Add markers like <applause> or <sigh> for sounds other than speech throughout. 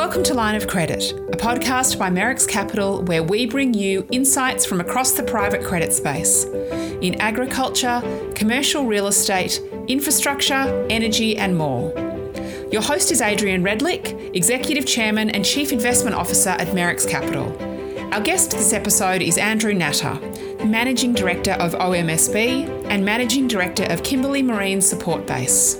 Welcome to Line of Credit, a podcast by Merricks Capital where we bring you insights from across the private credit space in agriculture, commercial real estate, infrastructure, energy, and more. Your host is Adrian Redlich, Executive Chairman and Chief Investment Officer at Merricks Capital. Our guest this episode is Andrew Natta, Managing Director of OMSB and Managing Director of Kimberley Marine Support Base.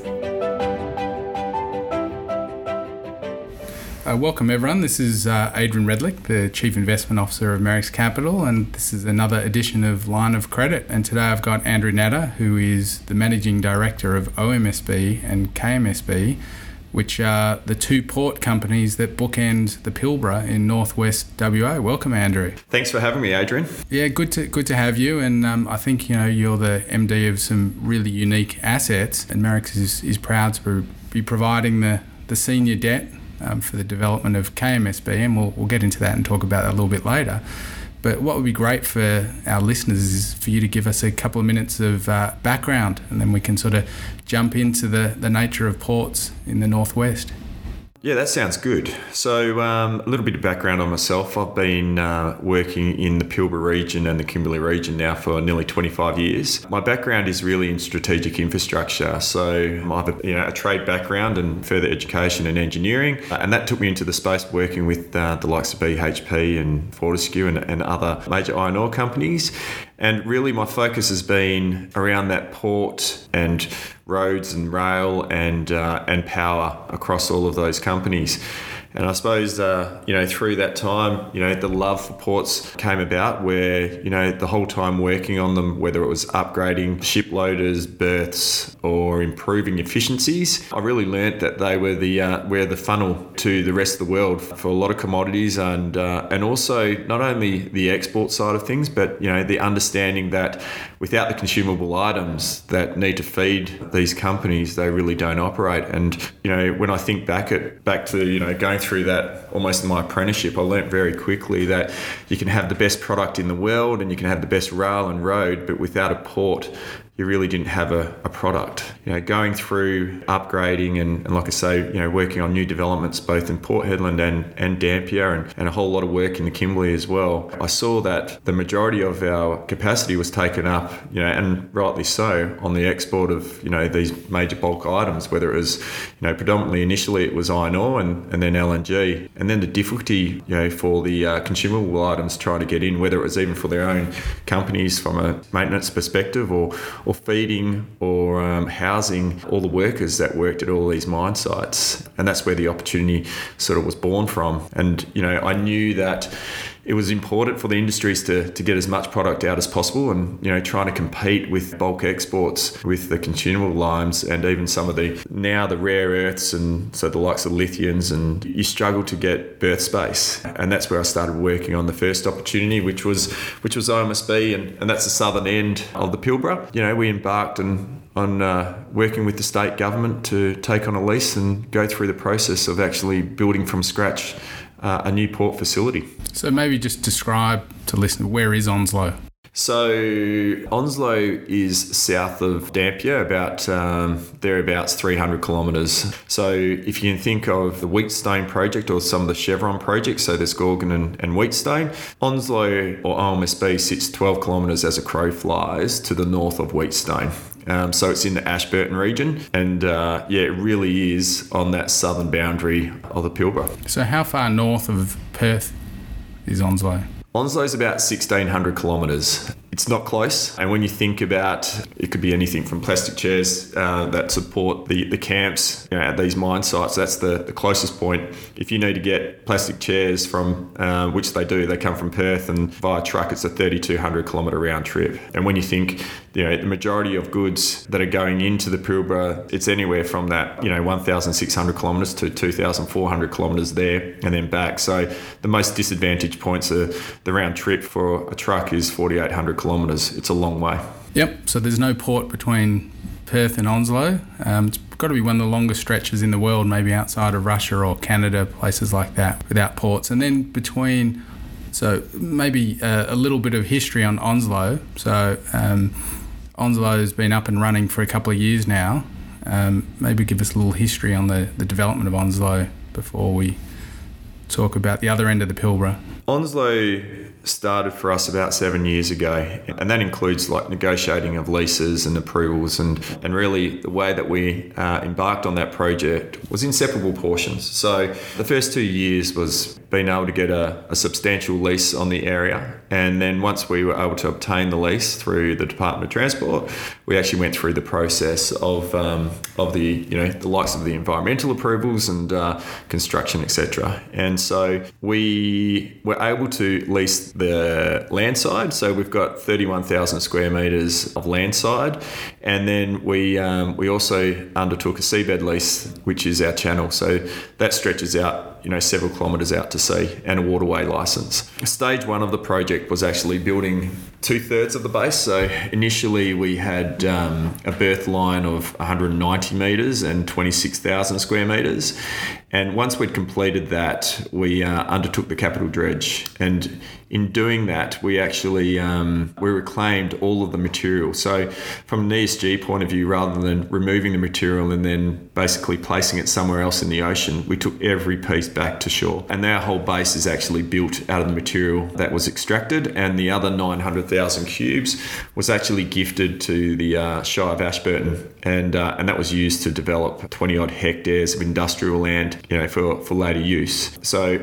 Uh, welcome, everyone. This is uh, Adrian Redlich, the Chief Investment Officer of Merricks Capital, and this is another edition of Line of Credit. And today I've got Andrew Natta, who is the Managing Director of OMSB and KMSB, which are the two port companies that bookend the Pilbara in northwest WA. Welcome, Andrew. Thanks for having me, Adrian. Yeah, good to good to have you. And um, I think you know you're the MD of some really unique assets, and Merricks is, is proud to be providing the the senior debt um, for the development of KMSB, and we'll, we'll get into that and talk about that a little bit later. But what would be great for our listeners is for you to give us a couple of minutes of uh, background, and then we can sort of jump into the, the nature of ports in the northwest. Yeah, that sounds good. So, um, a little bit of background on myself. I've been uh, working in the Pilbara region and the Kimberley region now for nearly 25 years. My background is really in strategic infrastructure. So, I have a, you know, a trade background and further education and engineering, uh, and that took me into the space working with uh, the likes of BHP and Fortescue and, and other major iron ore companies. And really, my focus has been around that port and roads and rail and uh, and power across all of those companies. And I suppose, uh, you know, through that time, you know, the love for ports came about where, you know, the whole time working on them, whether it was upgrading ship loaders, berths, or improving efficiencies, I really learnt that they were the uh, were the funnel to the rest of the world for a lot of commodities and uh, and also not only the export side of things, but you know, the understanding that without the consumable items that need to feed these companies, they really don't operate. And you know, when I think back at back to you know going through that almost my apprenticeship, I learnt very quickly that you can have the best product in the world and you can have the best rail and road, but without a port, you really didn't have a, a product. You know, going through upgrading and, and, like I say, you know, working on new developments both in Port Hedland and, and Dampier and, and a whole lot of work in the Kimberley as well. I saw that the majority of our capacity was taken up, you know, and rightly so, on the export of, you know, these major bulk items, whether it was, you know, predominantly initially it was iron ore and, and then LNG. And then the difficulty, you know, for the uh, consumable items trying to get in, whether it was even for their own companies from a maintenance perspective or, or or feeding or um, housing all the workers that worked at all these mine sites. And that's where the opportunity sort of was born from. And, you know, I knew that it was important for the industries to, to get as much product out as possible and you know trying to compete with bulk exports with the consumable limes and even some of the now the rare earths and so the likes of lithiums and you struggle to get berth space. And that's where I started working on the first opportunity which was which was OMSB and, and that's the southern end of the Pilbara. You know we embarked and on uh, working with the state government to take on a lease and go through the process of actually building from scratch uh, a new port facility. So maybe just describe to listen where is Onslow? So Onslow is south of Dampier, about um, thereabouts 300 kilometres. So if you can think of the Wheatstone project or some of the Chevron projects, so there's Gorgon and, and Wheatstone, Onslow or OMSB sits 12 kilometres as a crow flies to the north of Wheatstone. Um, so it's in the Ashburton region, and uh, yeah, it really is on that southern boundary of the Pilbara. So, how far north of Perth is Onslow? Onslow is about 1,600 kilometres. It's not close. And when you think about it, could be anything from plastic chairs uh, that support the, the camps you know, at these mine sites. That's the, the closest point. If you need to get plastic chairs from, uh, which they do, they come from Perth and via truck, it's a 3,200 kilometre round trip. And when you think, you know, the majority of goods that are going into the Pilbara, it's anywhere from that, you know, 1,600 kilometres to 2,400 kilometres there and then back. So the most disadvantaged points are the round trip for a truck is 4,800 kilometres. It's a long way. Yep. So there's no port between Perth and Onslow. Um, it's got to be one of the longest stretches in the world, maybe outside of Russia or Canada, places like that, without ports. And then between, so maybe a, a little bit of history on Onslow. So um, Onslow's been up and running for a couple of years now. Um, maybe give us a little history on the, the development of Onslow before we talk about the other end of the Pilbara. Onslow started for us about seven years ago, and that includes like negotiating of leases and approvals, and and really the way that we uh, embarked on that project was in separable portions. So the first two years was being able to get a, a substantial lease on the area, and then once we were able to obtain the lease through the Department of Transport, we actually went through the process of um, of the you know the likes of the environmental approvals and uh, construction, etc. And so we were able to lease the land side. So we've got 31,000 square metres of land side. And then we, um, we also undertook a seabed lease, which is our channel. So that stretches out you know several kilometres out to sea and a waterway license. Stage one of the project was actually building two thirds of the base. So initially we had um, a berth line of 190 metres and 26,000 square metres, and once we'd completed that, we uh, undertook the capital dredge. And in doing that, we actually um, we reclaimed all of the material. So from an ESG point of view, rather than removing the material and then basically placing it somewhere else in the ocean, we took every piece back to shore. And our whole base is actually built out of the material that was extracted. And the other 900,000 cubes was actually gifted to the uh, Shire of Ashburton. And, uh, and that was used to develop 20 odd hectares of industrial land you know, for, for later use. So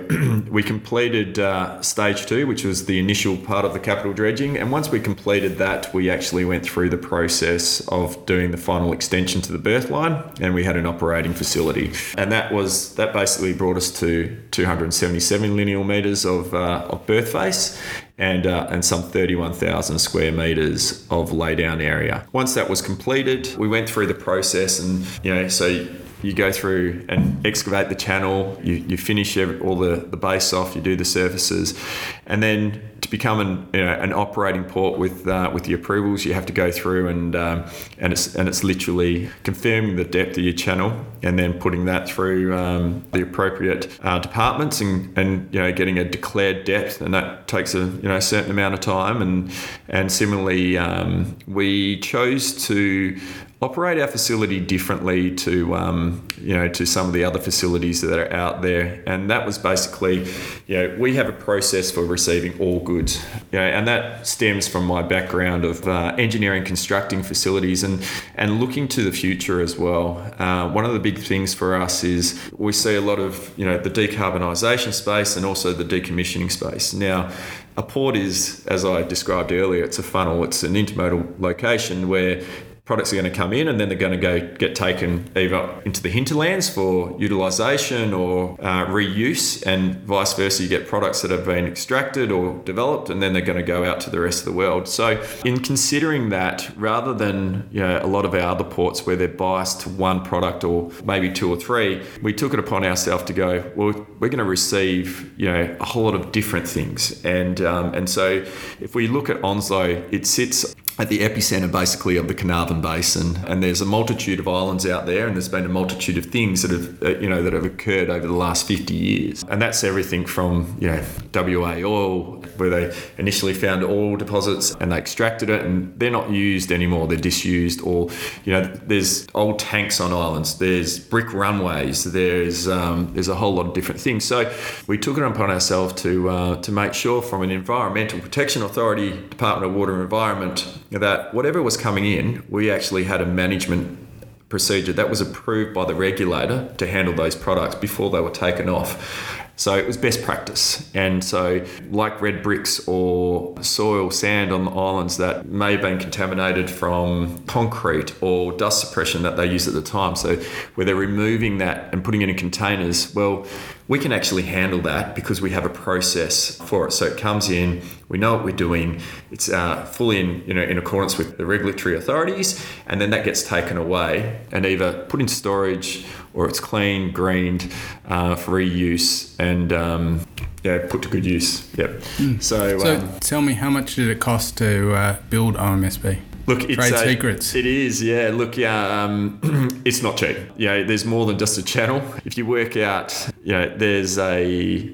<clears throat> we completed uh, stage two, which was the initial part of the capital dredging. And once we completed that, we actually went through the process of doing the final extension to the berth line, and we had an operating facility. And that was that basically brought us to 277 lineal meters of, uh, of berth face and, uh, and some 31,000 square meters of laydown area. Once that was completed, we went through the process, and you know, so you go through and excavate the channel, you, you finish all the, the base off, you do the surfaces, and then to become an, you know, an operating port with uh, with the approvals, you have to go through and um, and it's and it's literally confirming the depth of your channel and then putting that through um, the appropriate uh, departments and, and you know getting a declared depth, and that takes a you know a certain amount of time, and and similarly um, we chose to operate our facility differently to um, you know to some of the other facilities that are out there. And that was basically you know we have a process for receiving all goods you know, and that stems from my background of uh, engineering constructing facilities and and looking to the future as well. Uh, one of the big things for us is we see a lot of you know the decarbonisation space and also the decommissioning space. Now a port is, as I described earlier, it's a funnel. It's an intermodal location where products are going to come in and then they're going to go get taken either into the hinterlands for utilisation or uh, reuse and vice versa. You get products that have been extracted or developed and then they're going to go out to the rest of the world. So in considering that rather than you know, a lot of our other ports where they're biased to one product or maybe two or three we took it upon ourselves to go well we're going to receive you know a whole lot of different things. And um, and so if we look at Onslow it sits at the epicenter basically of the Carnarvon Basin, and there's a multitude of islands out there, and there's been a multitude of things that have uh, you know that have occurred over the last 50 years, and that's everything from you know WA oil, where they initially found oil deposits and they extracted it, and they're not used anymore, they're disused, or you know there's old tanks on islands, there's brick runways, there's um, there's a whole lot of different things. So we took it upon ourselves to uh, to make sure from an Environmental Protection Authority, Department of Water and Environment that whatever was coming in, we actually had a management procedure that was approved by the regulator to handle those products before they were taken off. So it was best practice. And so, like red bricks or soil, sand on the islands that may have been contaminated from concrete or dust suppression that they used at the time. So, where they're removing that and putting it in containers, well, we can actually handle that because we have a process for it. So it comes in, we know what we're doing, it's uh, fully in you know in accordance with the regulatory authorities, and then that gets taken away and either put in storage or it's clean, greened uh, for reuse and. Um, yeah, put to good use. Yep. Mm. So, so um, tell me, how much did it cost to uh, build OMSB? Look, it's trade a, secrets. It is, yeah. Look, yeah, um, <clears throat> it's not cheap. Yeah, there's more than just a channel. If you work out, you know, there's a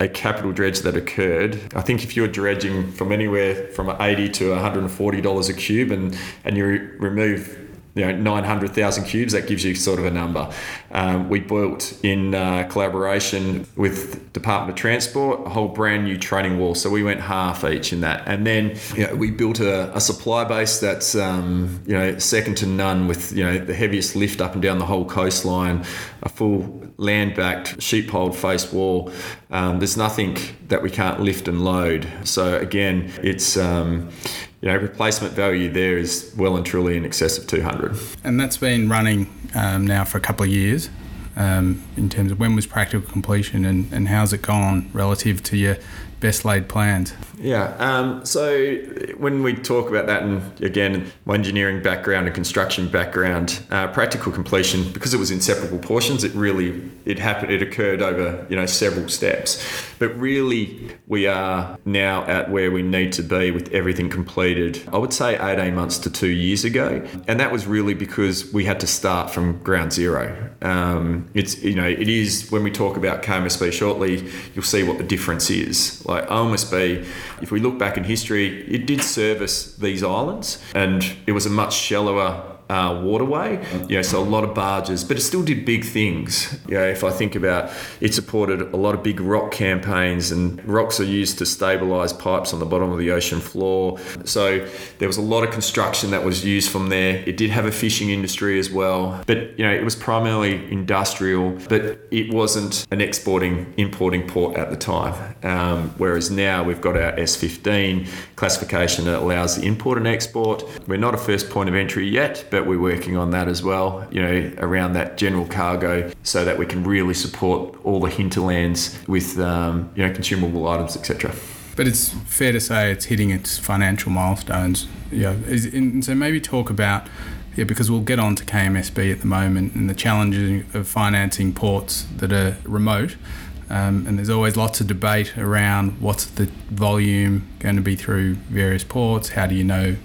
a capital dredge that occurred. I think if you're dredging from anywhere from 80 to 140 dollars a cube, and and you re- remove you know 900,000 cubes. That gives you sort of a number. Um, we built in uh, collaboration with Department of Transport a whole brand new training wall. So we went half each in that, and then you know, we built a, a supply base that's um, you know second to none with you know the heaviest lift up and down the whole coastline, a full land-backed sheet-piled face wall. Um, there's nothing that we can't lift and load. So again, it's um, you know, replacement value there is well and truly in excess of 200. And that's been running um, now for a couple of years um, in terms of when was practical completion and, and how's it gone relative to your best laid plans? Yeah. Um, so when we talk about that, and again, my engineering background and construction background, uh, practical completion because it was in separable portions, it really it happened. It occurred over you know several steps, but really we are now at where we need to be with everything completed. I would say eighteen months to two years ago, and that was really because we had to start from ground zero. Um, it's you know it is when we talk about KMSB shortly, you'll see what the difference is. Like OMSB if we look back in history, it did service these islands and it was a much shallower uh, waterway. You know, so a lot of barges, but it still did big things. You know, if I think about it, supported a lot of big rock campaigns, and rocks are used to stabilise pipes on the bottom of the ocean floor. So there was a lot of construction that was used from there. It did have a fishing industry as well, but you know, it was primarily industrial, but it wasn't an exporting, importing port at the time. Um, whereas now we've got our S15 classification that allows the import and export. We're not a first point of entry yet, but we're working on that as well, you know, around that general cargo so that we can really support all the hinterlands with, um, you know, consumable items, etc. But it's fair to say it's hitting its financial milestones. Yeah, and so maybe talk about yeah, because we'll get on to KMSB at the moment and the challenges of financing ports that are remote. Um, and there's always lots of debate around what's the volume going to be through various ports. How do you know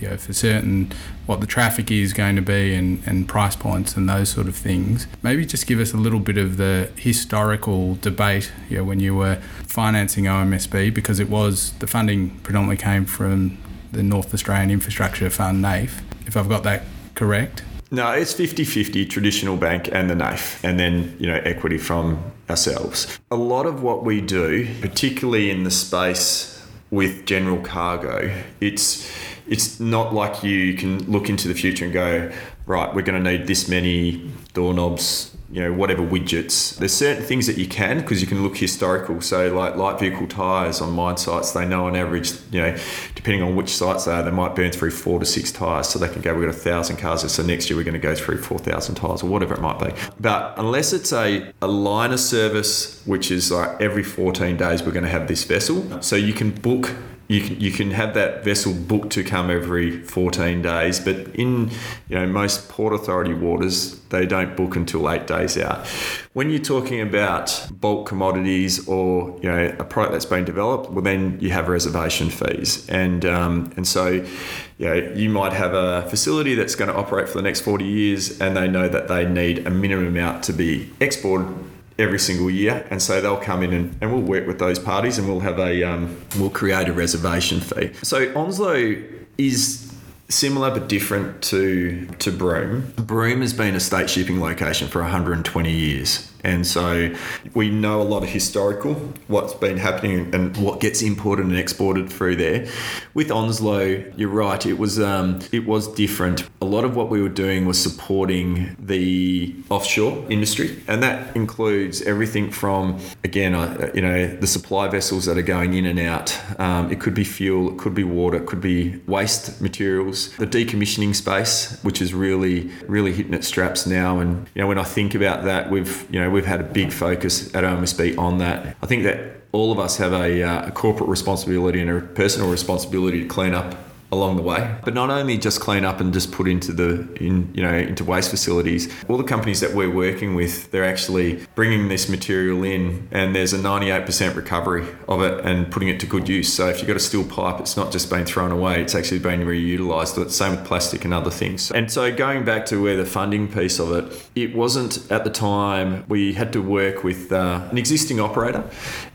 you know, for certain what the traffic is going to be and, and price points and those sort of things. Maybe just give us a little bit of the historical debate you know, when you were financing OMSB because it was the funding predominantly came from the North Australian Infrastructure Fund, NAIF, if I've got that correct. No, it's 50-50 traditional bank and the NAIF and then, you know, equity from ourselves. A lot of what we do, particularly in the space with general cargo, it's it's not like you can look into the future and go, right, we're going to need this many doorknobs, you know, whatever widgets. There's certain things that you can because you can look historical. So, like light vehicle tyres on mine sites, they know on average, you know, depending on which sites they are, they might burn through four to six tyres. So they can go, we've got a thousand cars, so next year we're going to go through 4,000 tyres or whatever it might be. But unless it's a, a liner service, which is like every 14 days we're going to have this vessel, so you can book you can you can have that vessel booked to come every 14 days, but in you know most port authority waters they don't book until eight days out. When you're talking about bulk commodities or you know a product that's been developed, well then you have reservation fees, and um, and so you know you might have a facility that's going to operate for the next 40 years, and they know that they need a minimum amount to be exported every single year, and so they'll come in and, and we'll work with those parties, and we'll have a um, we'll create a reservation fee. So Onslow is similar but different to to Broome. Broome has been a state shipping location for 120 years. And so we know a lot of historical, what's been happening and what gets imported and exported through there. With Onslow, you're right, it was um, it was different. A lot of what we were doing was supporting the offshore industry, and that includes everything from again, uh, you know, the supply vessels that are going in and out. Um, it could be fuel, it could be water, it could be waste materials. The decommissioning space, which is really really hitting its straps now, and you know, when I think about that, we've you know we've had a big focus at OMSB on that. I think that all of us have a, uh, a corporate responsibility and a personal responsibility to clean up along the way. But not only just clean up and just put into the in you know into waste facilities. All the companies that we're working with, they're actually bringing this material in, and there's a 98% recovery of it and putting it to good use. So if you've got a steel pipe, it's not just being thrown away; it's actually being reutilised. The same with plastic and other things. And so going back to where the funding piece of it, it wasn't at the time we had to work with uh, an existing operator,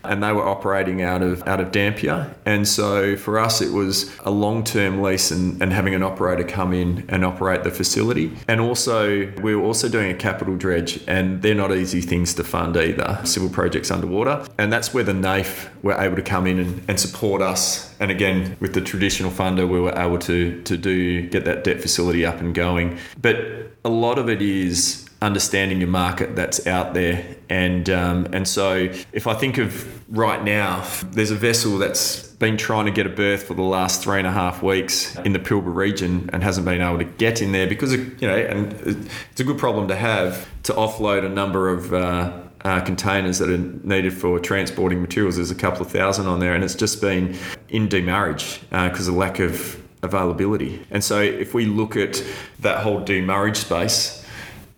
and they were operating out of out of Dampier, and so for us it was a long term term lease and, and having an operator come in and operate the facility. And also, we were also doing a capital dredge, and they're not easy things to fund either, civil projects underwater. And that's where the NAIF were able to come in and, and support us. And again, with the traditional funder, we were able to, to do get that debt facility up and going. But a lot of it is understanding your market that's out there. And um, and so if I think of right now, there's a vessel that's been trying to get a berth for the last three and a half weeks in the Pilbara region and hasn't been able to get in there because of, you know, and it's a good problem to have to offload a number of. Uh, uh, containers that are needed for transporting materials. There's a couple of thousand on there, and it's just been in demurrage because uh, of lack of availability. And so, if we look at that whole demurrage space,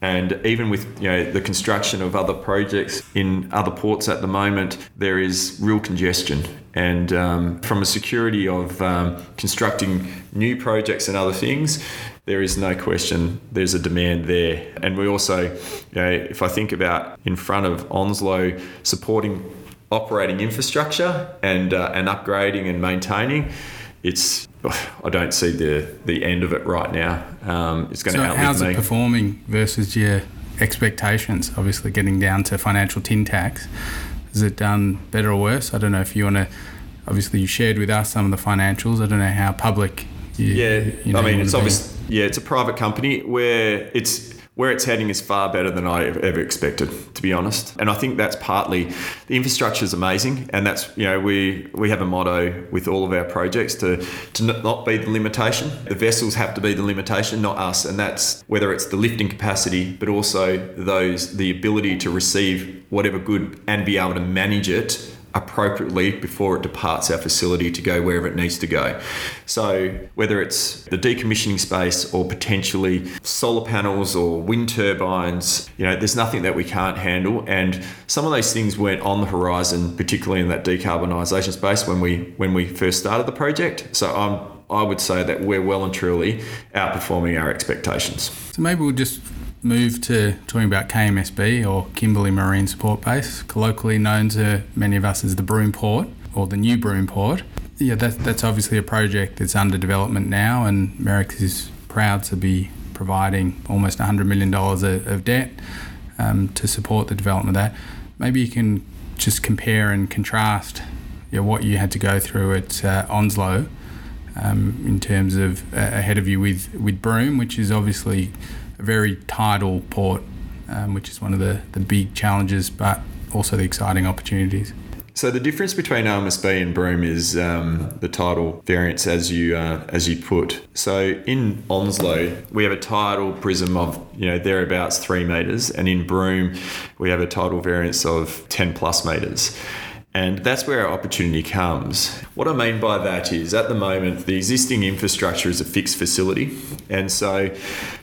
and even with you know the construction of other projects in other ports at the moment, there is real congestion. And um, from a security of um, constructing new projects and other things, there is no question there's a demand there. And we also, you know, if I think about in front of Onslow supporting operating infrastructure and uh, and upgrading and maintaining, it's <sighs> I don't see the the end of it right now. Um, it's going so to outlive how's me. it performing versus your expectations? Obviously, getting down to financial tin tacks. Has it done better or worse? I don't know if you want to. Obviously, you shared with us some of the financials. I don't know how public. You, yeah, you know, I mean, it's obvious. Yeah, it's a private company where it's where it's heading is far better than I ever expected, to be honest. And I think that's partly the infrastructure is amazing, and that's you know we we have a motto with all of our projects to to not be the limitation. The vessels have to be the limitation, not us, and that's whether it's the lifting capacity, but also those the ability to receive whatever good and be able to manage it appropriately before it departs our facility to go wherever it needs to go. So, whether it's the decommissioning space or potentially solar panels or wind turbines, you know, there's nothing that we can't handle. And some of those things weren't on the horizon, particularly in that decarbonisation space when we when we first started the project. So, I'm I would say that we're well and truly outperforming our expectations. So maybe we'll just move to talking about KMSB or Kimberley Marine Support Base, colloquially known to many of us as the Broome Port or the new Broome Port. Yeah, that's, that's obviously a project that's under development now, and Merricks is proud to be providing almost $100 million of, of debt um, to support the development of that. Maybe you can just compare and contrast you know, what you had to go through at uh, Onslow um, in terms of uh, ahead of you with, with Broome, which is obviously very tidal port, um, which is one of the, the big challenges, but also the exciting opportunities. So the difference between OMSB and Broome is um, the tidal variance, as you uh, as you put. So in Onslow, we have a tidal prism of you know thereabouts three meters, and in Broome, we have a tidal variance of ten plus meters. And that's where our opportunity comes. What I mean by that is, at the moment, the existing infrastructure is a fixed facility. And so,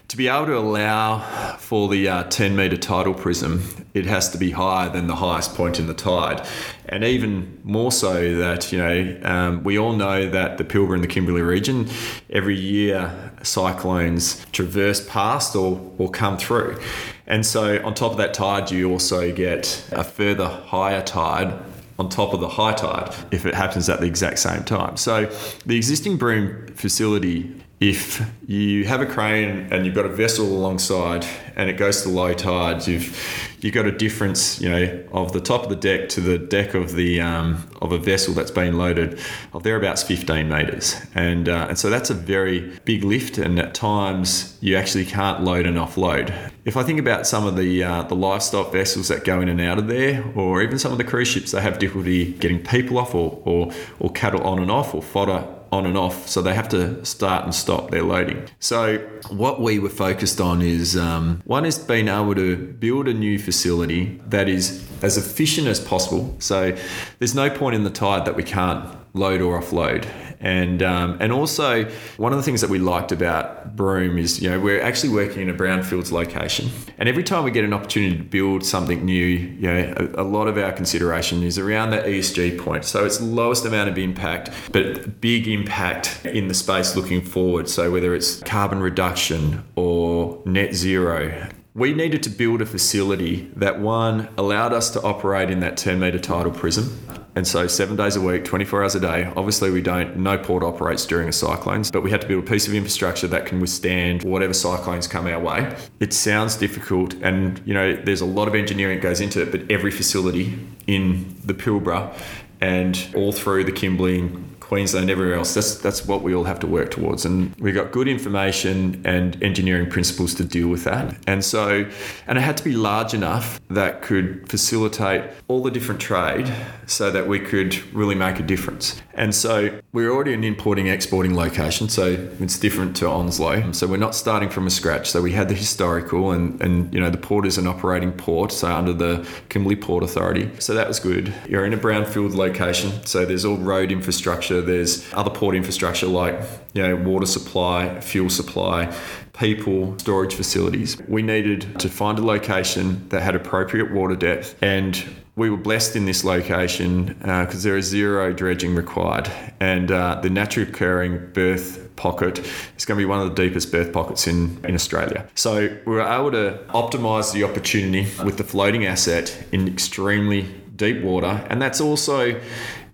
to be able to allow for the uh, 10 metre tidal prism, it has to be higher than the highest point in the tide. And even more so, that, you know, um, we all know that the Pilbara and the Kimberley region, every year cyclones traverse past or, or come through. And so, on top of that tide, you also get a further higher tide on top of the high tide if it happens at the exact same time. So the existing Broome facility, if you have a crane and you've got a vessel alongside and it goes to low tides, you've you've got a difference, you know, of the top of the deck to the deck of the um, of a vessel that's been loaded of thereabouts 15 meters, and uh, and so that's a very big lift, and at times you actually can't load and offload. If I think about some of the uh, the livestock vessels that go in and out of there, or even some of the cruise ships, they have difficulty getting people off, or or, or cattle on and off, or fodder on and off, so they have to start and stop their loading. So what we were focused on is um, one is being able to build a new facility that is as efficient as possible. So there's no point in the tide that we can't load or offload. And um, and also one of the things that we liked about Broome is you know we're actually working in a brownfields location, and every time we get an opportunity to build something new, you know a, a lot of our consideration is around that ESG point. So it's lowest amount of impact, but big impact in the space looking forward. So whether it's carbon reduction or net zero, we needed to build a facility that one allowed us to operate in that 10 metre tidal prism and so seven days a week, 24 hours a day. Obviously, we don't, no port operates during a cyclone, but we had to build a piece of infrastructure that can withstand whatever cyclones come our way. It sounds difficult, and you know, there's a lot of engineering that goes into it, but every facility in the Pilbara and all through the Kimberley Queensland, everywhere else. That's that's what we all have to work towards, and we've got good information and engineering principles to deal with that. And so, and it had to be large enough that could facilitate all the different trade, so that we could really make a difference. And so, we're already an importing exporting location, so it's different to Onslow. So we're not starting from a scratch. So we had the historical, and and you know the port is an operating port, so under the Kimberley Port Authority. So that was good. You're in a brownfield location, so there's all road infrastructure there's other port infrastructure like you know water supply, fuel supply, people, storage facilities. We needed to find a location that had appropriate water depth and we were blessed in this location because uh, there is zero dredging required, and uh, the naturally occurring berth pocket is going to be one of the deepest berth pockets in, in Australia. So we were able to optimise the opportunity with the floating asset in extremely deep water, and that's also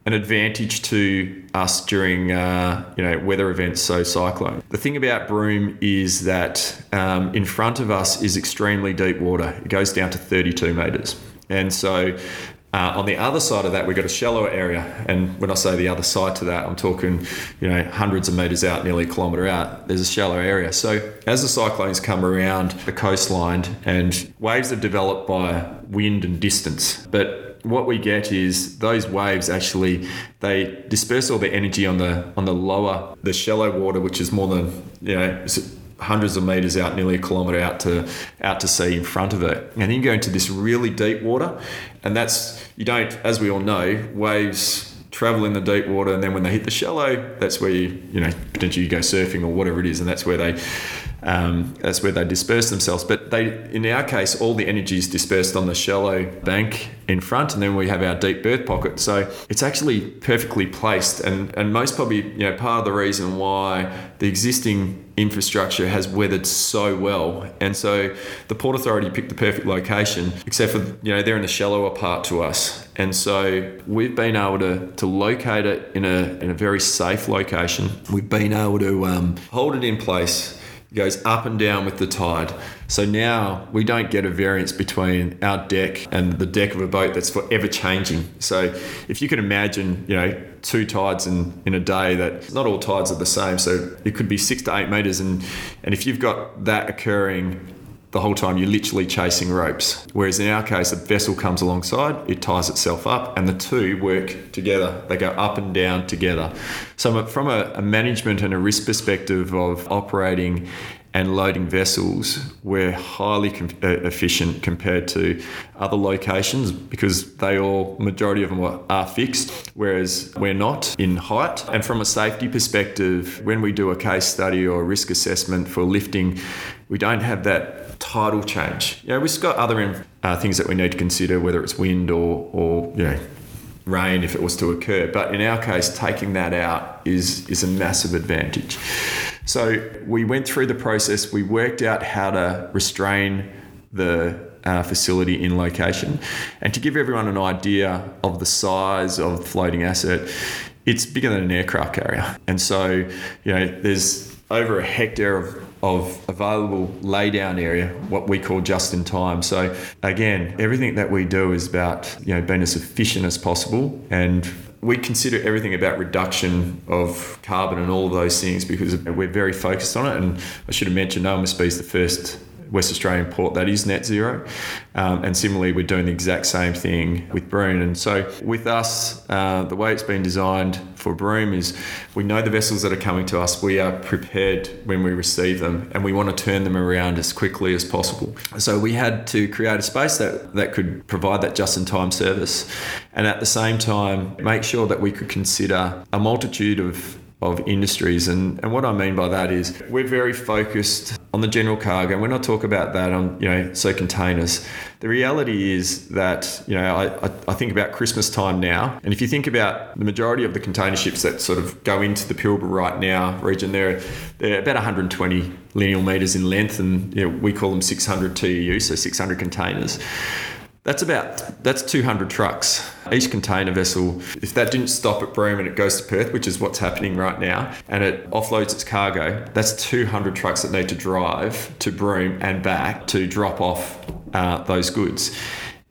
an advantage to us during uh, you know weather events, so cyclone. The thing about Broome is that um, in front of us is extremely deep water. It goes down to 32 metres, and so. Uh, on the other side of that, we've got a shallower area, and when I say the other side to that, I'm talking, you know, hundreds of meters out, nearly a kilometre out. There's a shallow area. So as the cyclones come around the coastline, and waves are developed by wind and distance, but what we get is those waves actually they disperse all the energy on the on the lower the shallow water which is more than you know hundreds of meters out nearly a kilometer out to out to sea in front of it. And then you go into this really deep water and that's you don't as we all know waves travel in the deep water and then when they hit the shallow that's where you you know potentially you go surfing or whatever it is and that's where they um, that's where they disperse themselves. But they, in our case, all the energy is dispersed on the shallow bank in front, and then we have our deep berth pocket. So it's actually perfectly placed, and and most probably, you know, part of the reason why the existing infrastructure has weathered so well, and so the Port Authority picked the perfect location, except for you know they're in the shallower part to us, and so we've been able to to locate it in a in a very safe location. We've been able to um, hold it in place goes up and down with the tide. So now we don't get a variance between our deck and the deck of a boat that's forever changing. So if you can imagine, you know, two tides in, in a day that not all tides are the same. So it could be six to eight meters and and if you've got that occurring the whole time you're literally chasing ropes. Whereas in our case, a vessel comes alongside, it ties itself up, and the two work together. They go up and down together. So, from a, a management and a risk perspective of operating and loading vessels, we're highly com- efficient compared to other locations because they all, majority of them are, are, fixed, whereas we're not in height. And from a safety perspective, when we do a case study or risk assessment for lifting, we don't have that tidal change. You know, we've got other uh, things that we need to consider, whether it's wind or, or you know, rain if it was to occur. But in our case, taking that out is is a massive advantage. So we went through the process. We worked out how to restrain the uh, facility in location, and to give everyone an idea of the size of the floating asset, it's bigger than an aircraft carrier. And so, you know, there's over a hectare of of available laydown area, what we call just in time. So again, everything that we do is about you know being as efficient as possible and we consider everything about reduction of carbon and all of those things because we're very focused on it. And I should have mentioned, OMSB is the first West Australian port that is net zero. Um, and similarly, we're doing the exact same thing with Broome. And so, with us, uh, the way it's been designed for Broome is we know the vessels that are coming to us, we are prepared when we receive them, and we want to turn them around as quickly as possible. So, we had to create a space that, that could provide that just in time service, and at the same time, make sure that we could consider a multitude of of industries. And, and what I mean by that is we're very focused on the general cargo. And when I talk about that on, you know, so containers, the reality is that, you know, I, I think about Christmas time now. And if you think about the majority of the container ships that sort of go into the Pilbara right now region, they're, they're about 120 lineal metres in length. And you know, we call them 600 TEU, so 600 containers. That's about that's 200 trucks. Each container vessel, if that didn't stop at Broome and it goes to Perth, which is what's happening right now, and it offloads its cargo, that's 200 trucks that need to drive to Broome and back to drop off uh, those goods.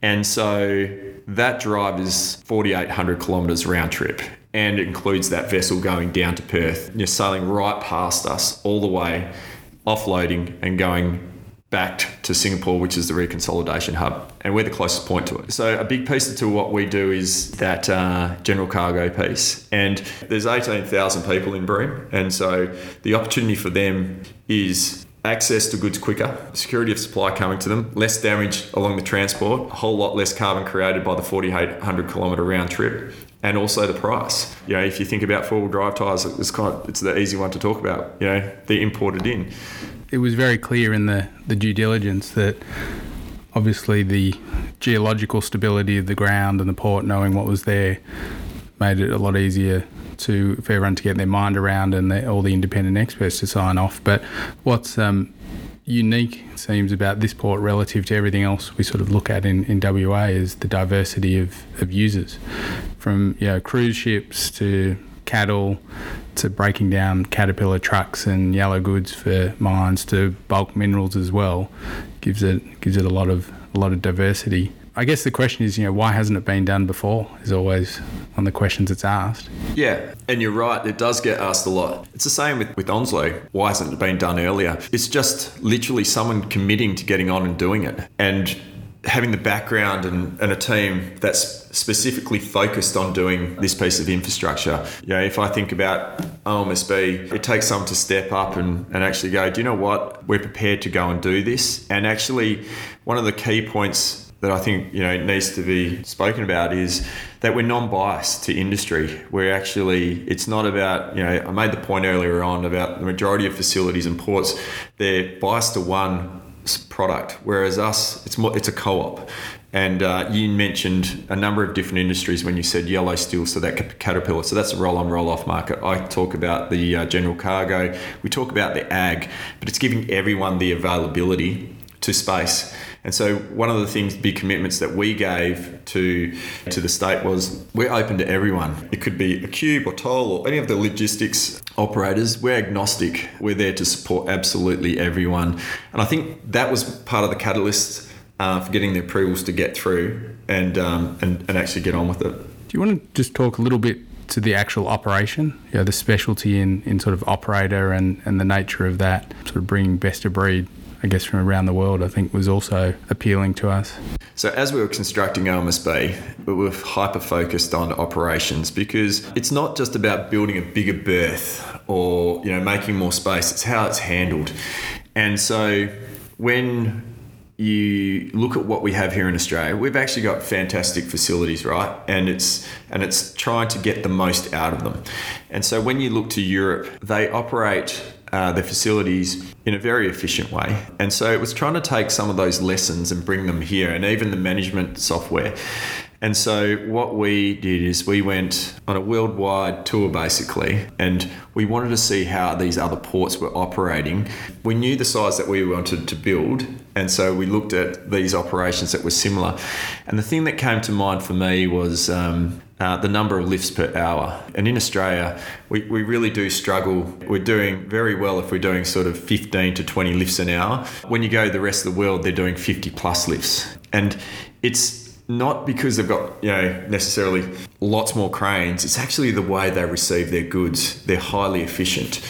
And so that drive is 4,800 kilometres round trip and includes that vessel going down to Perth. You're sailing right past us all the way, offloading and going back to Singapore, which is the reconsolidation hub, and we're the closest point to it. So a big piece to what we do is that uh, general cargo piece, and there's 18,000 people in Broome, and so the opportunity for them is access to goods quicker, security of supply coming to them, less damage along the transport, a whole lot less carbon created by the 4,800 kilometre round trip, and also the price. You know, if you think about four-wheel drive tyres, it's kind of, it's the easy one to talk about. You know, they're imported in. It was very clear in the, the due diligence that obviously the geological stability of the ground and the port, knowing what was there, made it a lot easier to for everyone to get their mind around and the, all the independent experts to sign off. But what's um, unique seems about this port relative to everything else we sort of look at in, in WA is the diversity of, of users, from you know cruise ships to cattle to breaking down caterpillar trucks and yellow goods for mines to bulk minerals as well gives it gives it a lot of a lot of diversity I guess the question is, you know, why hasn't it been done before? Is always one of the questions that's asked. Yeah, and you're right. It does get asked a lot. It's the same with with Onslow. Why hasn't it been done earlier? It's just literally someone committing to getting on and doing it, and having the background and, and a team that's specifically focused on doing this piece of infrastructure. You know, if I think about OMSB, it takes someone to step up and, and actually go, do you know what? We're prepared to go and do this. And actually, one of the key points that I think you know needs to be spoken about is that we're non-biased to industry. We're actually it's not about you know I made the point earlier on about the majority of facilities and ports they're biased to one product, whereas us it's more it's a co-op. And uh, you mentioned a number of different industries when you said yellow steel, so that caterpillar. So that's a roll on, roll off market. I talk about the uh, general cargo. We talk about the ag, but it's giving everyone the availability to space. And so one of the things, big commitments that we gave to to the state was we're open to everyone. It could be a Qube or Toll or any of the logistics operators. We're agnostic. We're there to support absolutely everyone. And I think that was part of the catalyst uh, for getting the approvals to get through and, um, and and actually get on with it. Do you want to just talk a little bit to the actual operation, you know, the specialty in, in sort of operator and, and the nature of that, sort of bringing best of breed I guess, from around the world, I think was also appealing to us. So, as we were constructing OMSB, we were hyper focused on operations because it's not just about building a bigger berth or you know making more space; it's how it's handled. And so, when you look at what we have here in Australia, we've actually got fantastic facilities, right? And it's and it's trying to get the most out of them. And so when you look to Europe, they operate uh, the facilities in a very efficient way. And so it was trying to take some of those lessons and bring them here, and even the management software. And so what we did is we went on a worldwide tour basically, and we wanted to see how these other ports were operating. We knew the size that we wanted to build, and so we looked at these operations that were similar. And the thing that came to mind for me was um, uh, the number of lifts per hour. And in Australia, we, we really do struggle. We're doing very well if we're doing sort of 15 to 20 lifts an hour. When you go to the rest of the world, they're doing 50 plus lifts. And it's not because they've got, you know, necessarily lots more cranes. It's actually the way they receive their goods. They're highly efficient.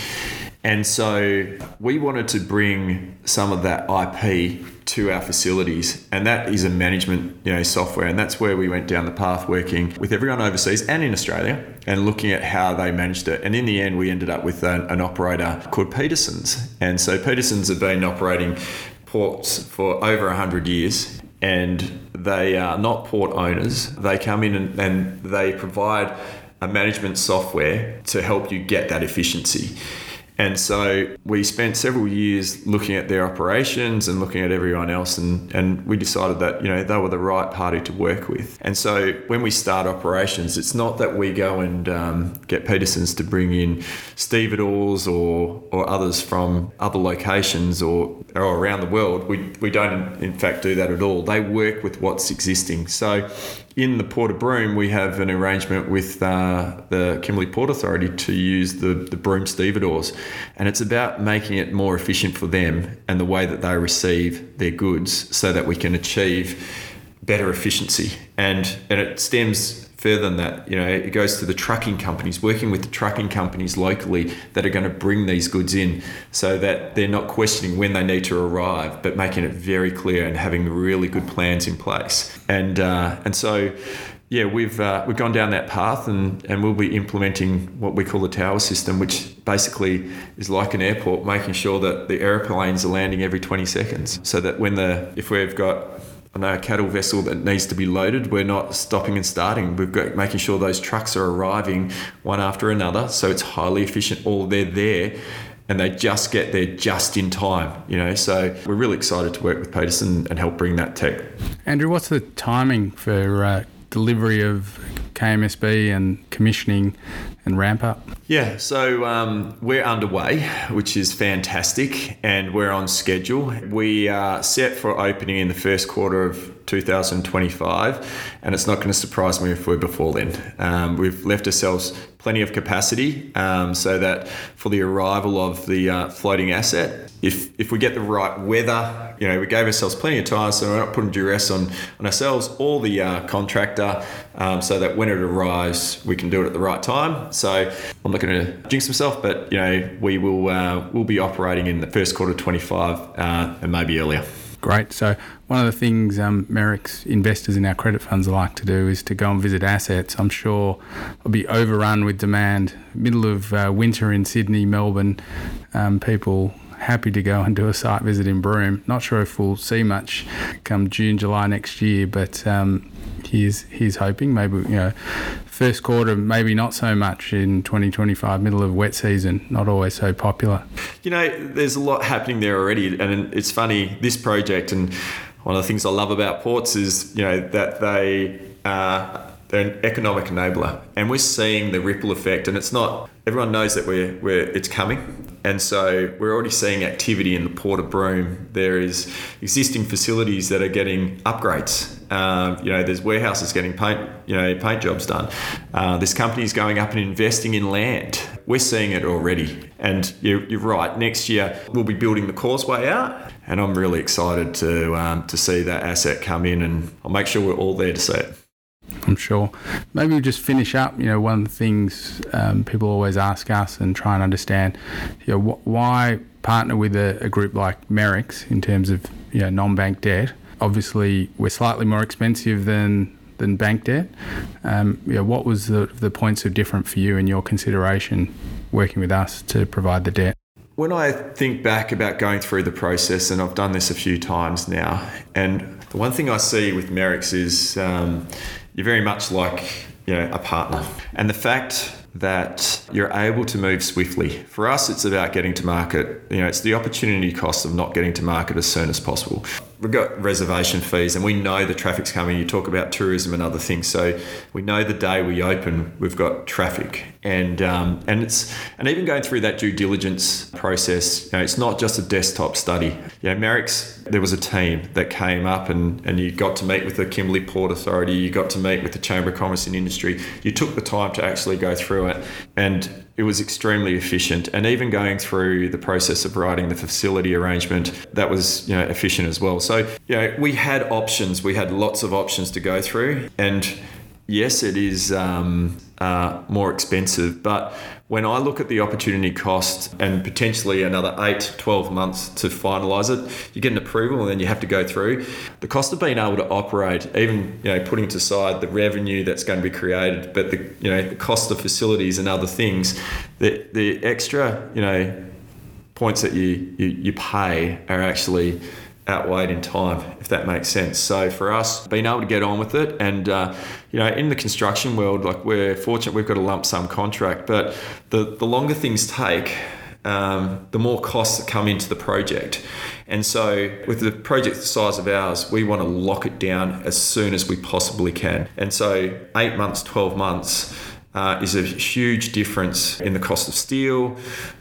And so we wanted to bring some of that IP to our facilities. And that is a management you know software. And that's where we went down the path working with everyone overseas and in Australia and looking at how they managed it. And in the end we ended up with an, an operator called Peterson's. And so Peterson's have been operating ports for over 100 years. And they are not port owners. They come in and, and they provide a management software to help you get that efficiency And so we spent several years looking at their operations and looking at everyone else, and, and we decided that you know they were the right party to work with. And so when we start operations, it's not that we go and um, get Peterson's to bring in stevedores or or others from other locations or, or around the world. We we don't in fact do that at all. They work with what's existing. So in the Port of Broome, we have an arrangement with uh, the Kimberley Port Authority to use the, the Broome stevedores. And it's about making it more efficient for them and the way that they receive their goods so that we can achieve better efficiency. And, and it stems further than that, you know, it goes to the trucking companies, working with the trucking companies locally that are going to bring these goods in so that they're not questioning when they need to arrive, but making it very clear and having really good plans in place. And, uh, and so, yeah, we've uh, we've gone down that path, and, and we'll be implementing what we call the tower system, which basically is like an airport, making sure that the airplanes are landing every 20 seconds, so that when the if we've got on a cattle vessel that needs to be loaded, we're not stopping and starting. We've got making sure those trucks are arriving one after another, so it's highly efficient. All they're there, and they just get there just in time. You know, so we're really excited to work with Peterson and help bring that tech. Andrew, what's the timing for uh, delivery of KMSB and commissioning and ramp up? Yeah, so um, we're underway, which is fantastic, and we're on schedule. We are set for opening in the first quarter of 2025, and it's not going to surprise me if we're before then. Um, we've left ourselves plenty of capacity um, so that for the arrival of the uh, floating asset, if if we get the right weather, you know, we gave ourselves plenty of time, so we're not putting duress on, on ourselves or the uh, contractor, um, so that when it arrives, we can do it at the right time. So I'm not going to jinx myself, but you know, we will uh, we'll be operating in the first quarter 25 uh, and maybe earlier. Great. So one of the things um, Merricks investors in our credit funds like to do is to go and visit assets. I'm sure it'll be overrun with demand. Middle of uh, winter in Sydney, Melbourne, um, people happy to go and do a site visit in Broome. Not sure if we'll see much come June, July next year, but um, he's he's hoping. Maybe you know first quarter maybe not so much in 2025 middle of wet season not always so popular. You know there's a lot happening there already and it's funny this project and one of the things I love about ports is you know that they uh, they're an economic enabler and we're seeing the ripple effect and it's not everyone knows that we're, we're it's coming and so we're already seeing activity in the port of Broome. There is existing facilities that are getting upgrades. Um, you know, there's warehouses getting paint, you know, paint jobs done. Uh, there's companies going up and investing in land. We're seeing it already. And you're, you're right. Next year we'll be building the causeway out, and I'm really excited to um, to see that asset come in, and I'll make sure we're all there to see it. I'm sure. Maybe we'll just finish up. You know, one of the things um, people always ask us and try and understand, you know, wh- why partner with a, a, group like Merricks in terms of you know non-bank debt. Obviously, we're slightly more expensive than than bank debt. Um, you know, what was the the points of difference for you in your consideration working with us to provide the debt? When I think back about going through the process, and I've done this a few times now, and the one thing I see with Merricks is um, you're very much like you know a partner, and the fact that you're able to move swiftly. For us, it's about getting to market. You know, it's the opportunity cost of not getting to market as soon as possible we've got reservation fees and we know the traffic's coming. You talk about tourism and other things. So we know the day we open, we've got traffic. And um, and it's and even going through that due diligence process, you know, it's not just a desktop study. You know, Merricks, there was a team that came up and, and you got to meet with the Kimberley Port Authority, you got to meet with the Chamber of Commerce and Industry. You took the time to actually go through it. And it was extremely efficient. And even going through the process of writing the facility arrangement that was you know efficient as well. So you know we had options. We had lots of options to go through. And yes it is um, uh, more expensive. But when I look at the opportunity cost and potentially another 8, 12 months to finalise it, you get an approval and then you have to go through. The cost of being able to operate, even you know, putting to side the revenue that's going to be created, but the you know the cost of facilities and other things, the the extra you know points that you, you, you pay are actually outweighed in time, if that makes sense. So for us, being able to get on with it, and uh, you know, in the construction world, like we're fortunate we've got a lump sum contract, but the the longer things take, um, the more costs that come into the project. And so, with the project the size of ours, we want to lock it down as soon as we possibly can. And so, eight months, 12 months. Uh, is a huge difference in the cost of steel,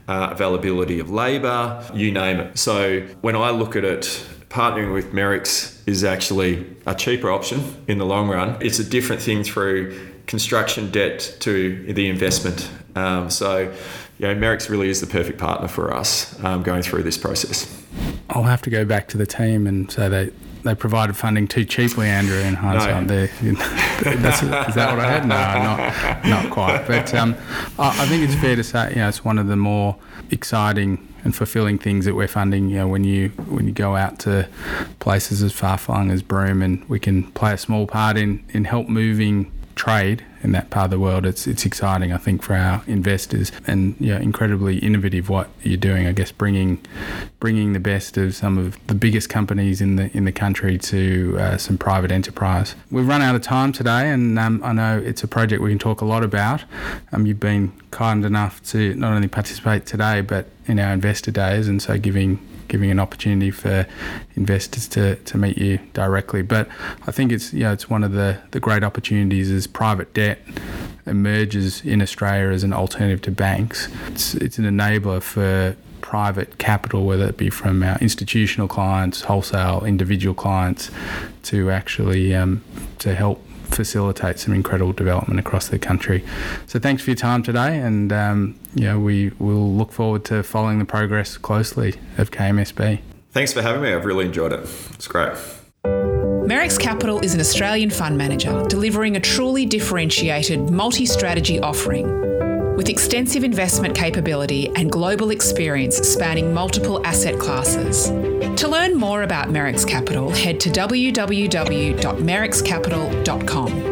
uh, availability of labour, you name it. So when I look at it, partnering with Merricks is actually a cheaper option in the long run. It's a different thing through construction debt to the investment. Um, so, you know, Merricks really is the perfect partner for us um, going through this process. I'll have to go back to the team and say they they provided funding too cheaply, Andrew. In hindsight, no. <laughs> is that what I had? No, not not quite. But um, I, I, think it's fair to say, you know, it's one of the more exciting and fulfilling things that we're funding. You know, when you when you go out to places as far flung as Broome, and we can play a small part in in help moving trade in that part of the world. It's it's exciting, I think, for our investors, and yeah, incredibly innovative what you're doing. I guess bringing bringing the best of some of the biggest companies in the in the country to uh, some private enterprise. We've run out of time today, and um, I know it's a project we can talk a lot about. Um, you've been kind enough to not only participate today, but in our investor days, and so giving giving an opportunity for investors to, to meet you directly. But I think it's you know it's one of the, the great opportunities as private debt emerges in Australia as an alternative to banks. It's it's an enabler for private capital, whether it be from our institutional clients, wholesale, individual clients, to actually um, to help facilitate some incredible development across the country. So thanks for your time today, and um, you know, we will look forward to following the progress closely of KMSB. Thanks for having me. I've really enjoyed it. It's great. Merricks Capital is an Australian fund manager delivering a truly differentiated multi strategy offering. With extensive investment capability and global experience spanning multiple asset classes. To learn more about Merricks Capital, head to www.merrickscapital.com.